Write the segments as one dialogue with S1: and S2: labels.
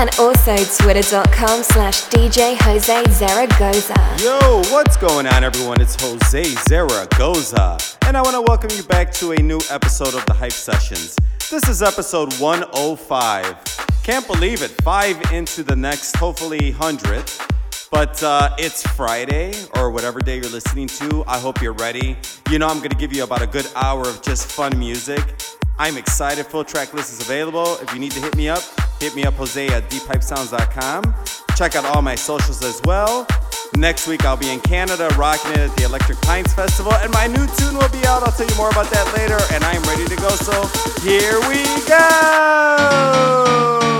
S1: And also twitter.com slash DJ Jose Zaragoza.
S2: Yo, what's going on, everyone? It's Jose Zaragoza. And I want to welcome you back to a new episode of the Hype Sessions. This is episode 105. Can't believe it. Five into the next, hopefully, 100th. But uh, it's Friday or whatever day you're listening to. I hope you're ready. You know, I'm going to give you about a good hour of just fun music. I'm excited. Full track list is available. If you need to hit me up, hit me up, Jose at deephypesounds.com. Check out all my socials as well. Next week, I'll be in Canada rocking it at the Electric Pines Festival, and my new tune will be out. I'll tell you more about that later, and I'm ready to go. So here we go.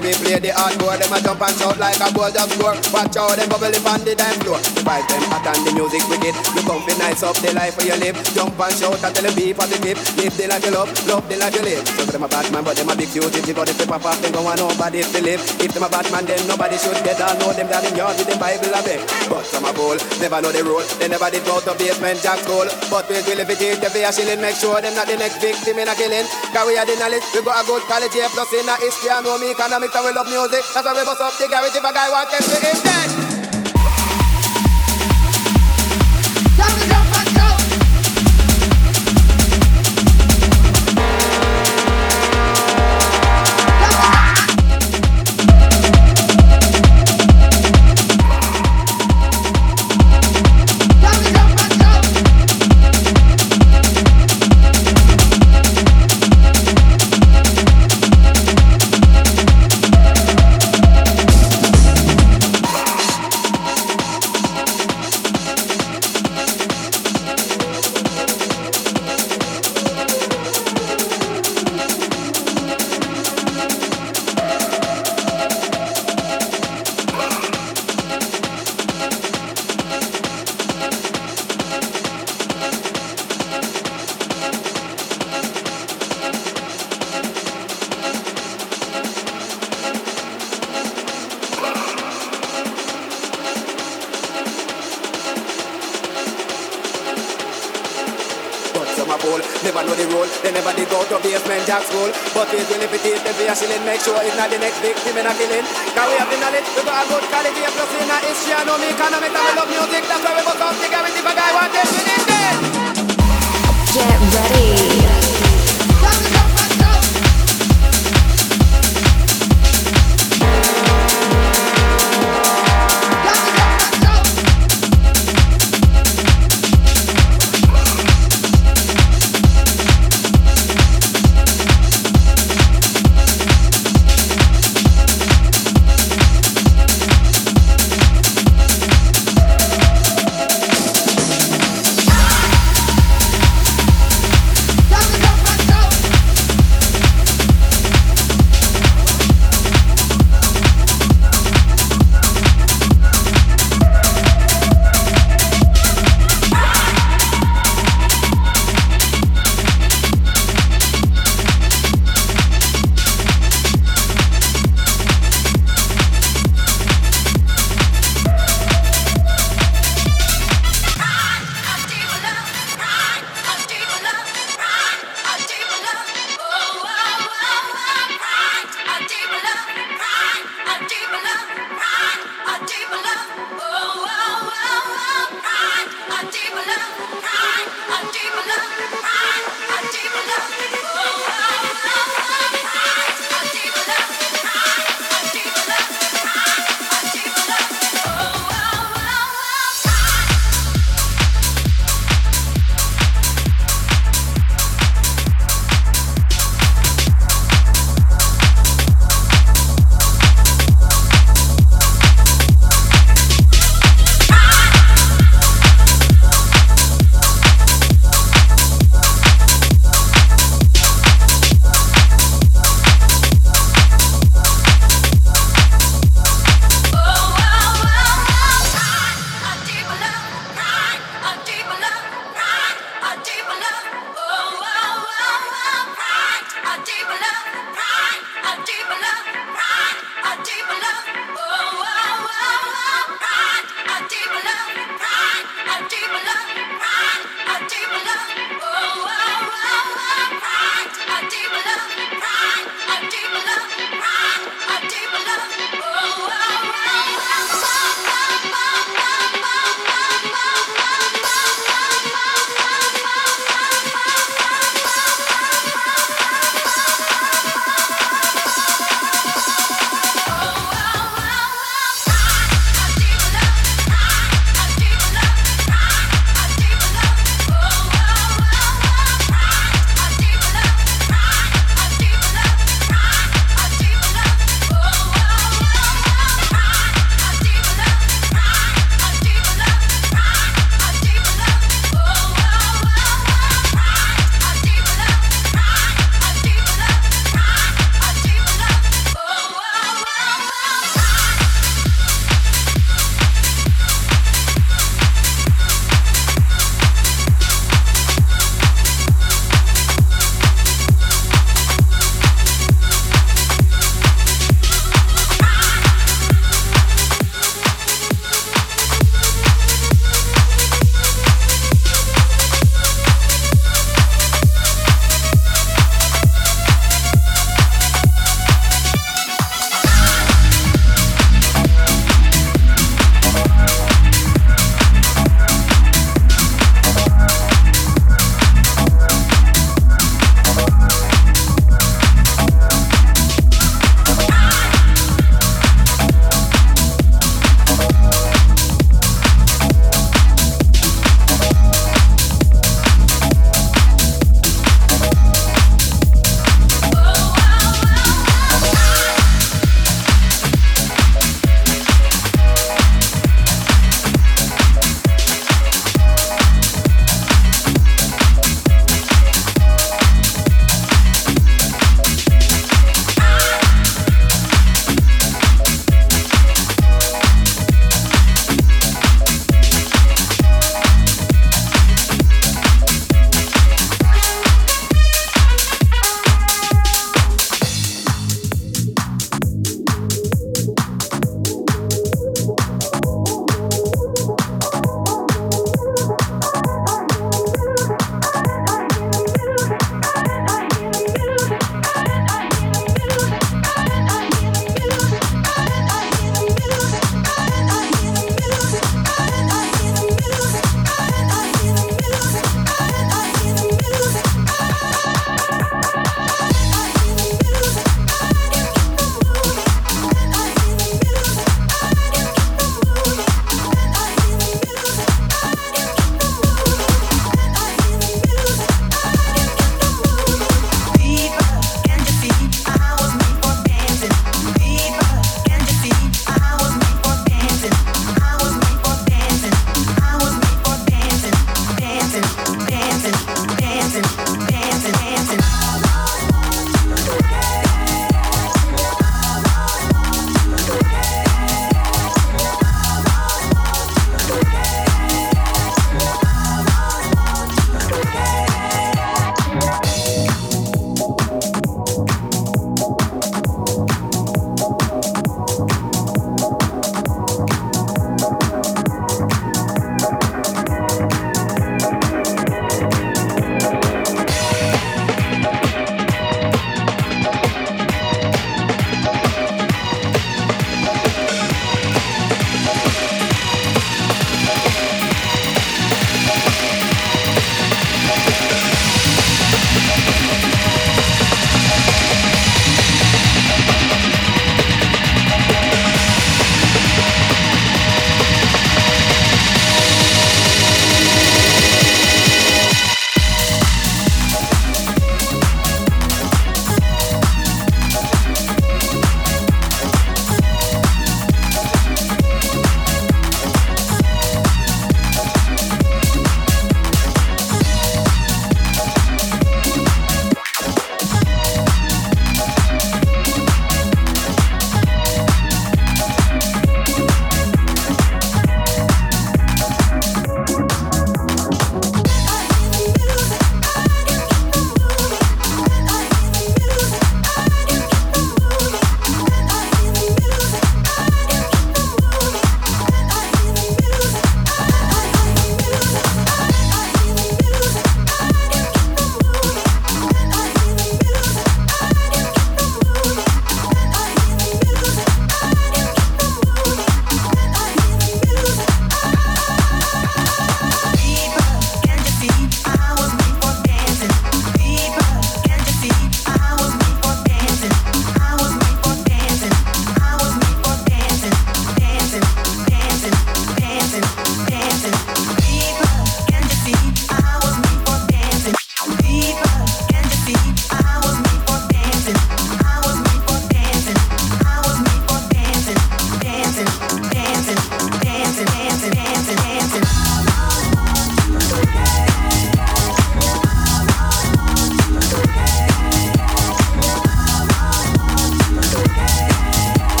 S3: we play the hardcore. Them a jump and shout like a goal just score. Watch out, them bubble up on the dance floor. The vibe them hot and the music wicked. You come fi nice up the life where you live. Jump and shout and tell them be positive. Live the life you love, love the life you live. So them a bad man, but them a big cute. If you got the paper pop, then go on nobody to live. If them a bad man, then nobody should get all know them down in yard with them Bible a beg. But some a fool, never know the rule. They never did go to Basement Jaxx school. But we will if it is the a shilling, make sure them not the next victim in a killing. Cause we the knowledge, we got a good college here, plus in a history, I know me economics, and we love music. That's why we bust up the garage if a guy want to be dead. Not the next victim in a killing.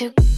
S4: to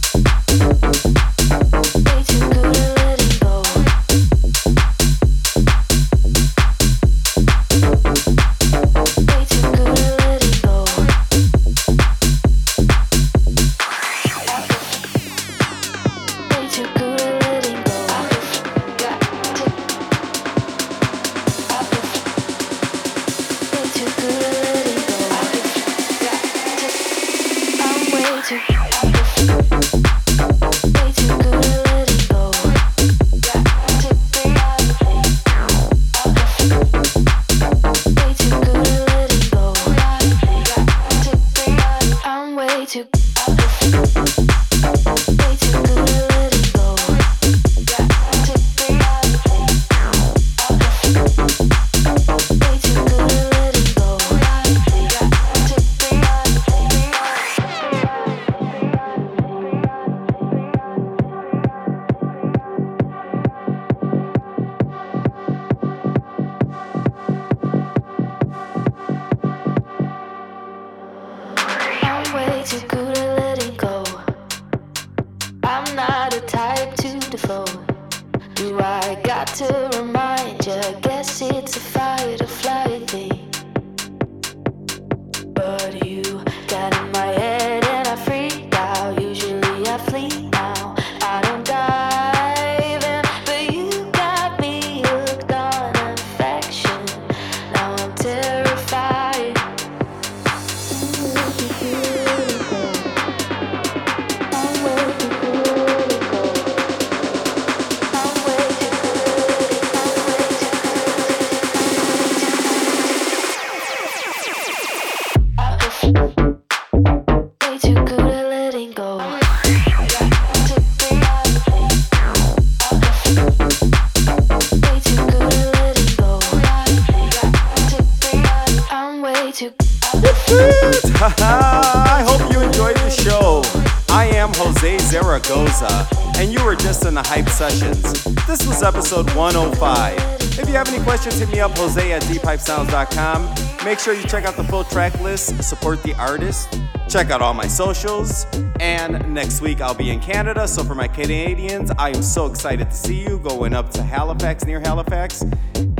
S2: episode 105. If you have any questions, hit me up, Jose at deephypesounds.com. Make sure you check out the full track list, support the artist, check out all my socials, and next week I'll be in Canada. So for my Canadians, I am so excited to see you going up to Halifax, near Halifax.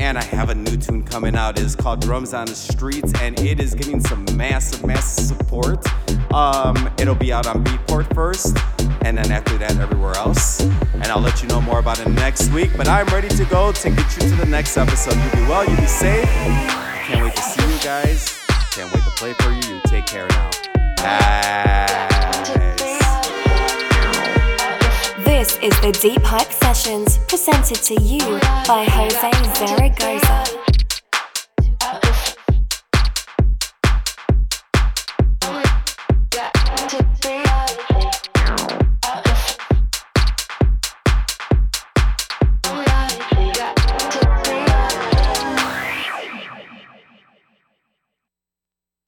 S2: And I have a new tune coming out. It is called Drums on the Streets, and it is getting some massive, massive support. Um, it'll be out on Beatport first, and then after that, everywhere else. And I'll let you know more about it next week. But I'm ready to go to get you to the next episode. You be well, you be safe. Can't wait to see you guys. Can't wait to play for you. You take care now.
S1: This is the Deep Hype Sessions presented to you by Jose Zaragoza.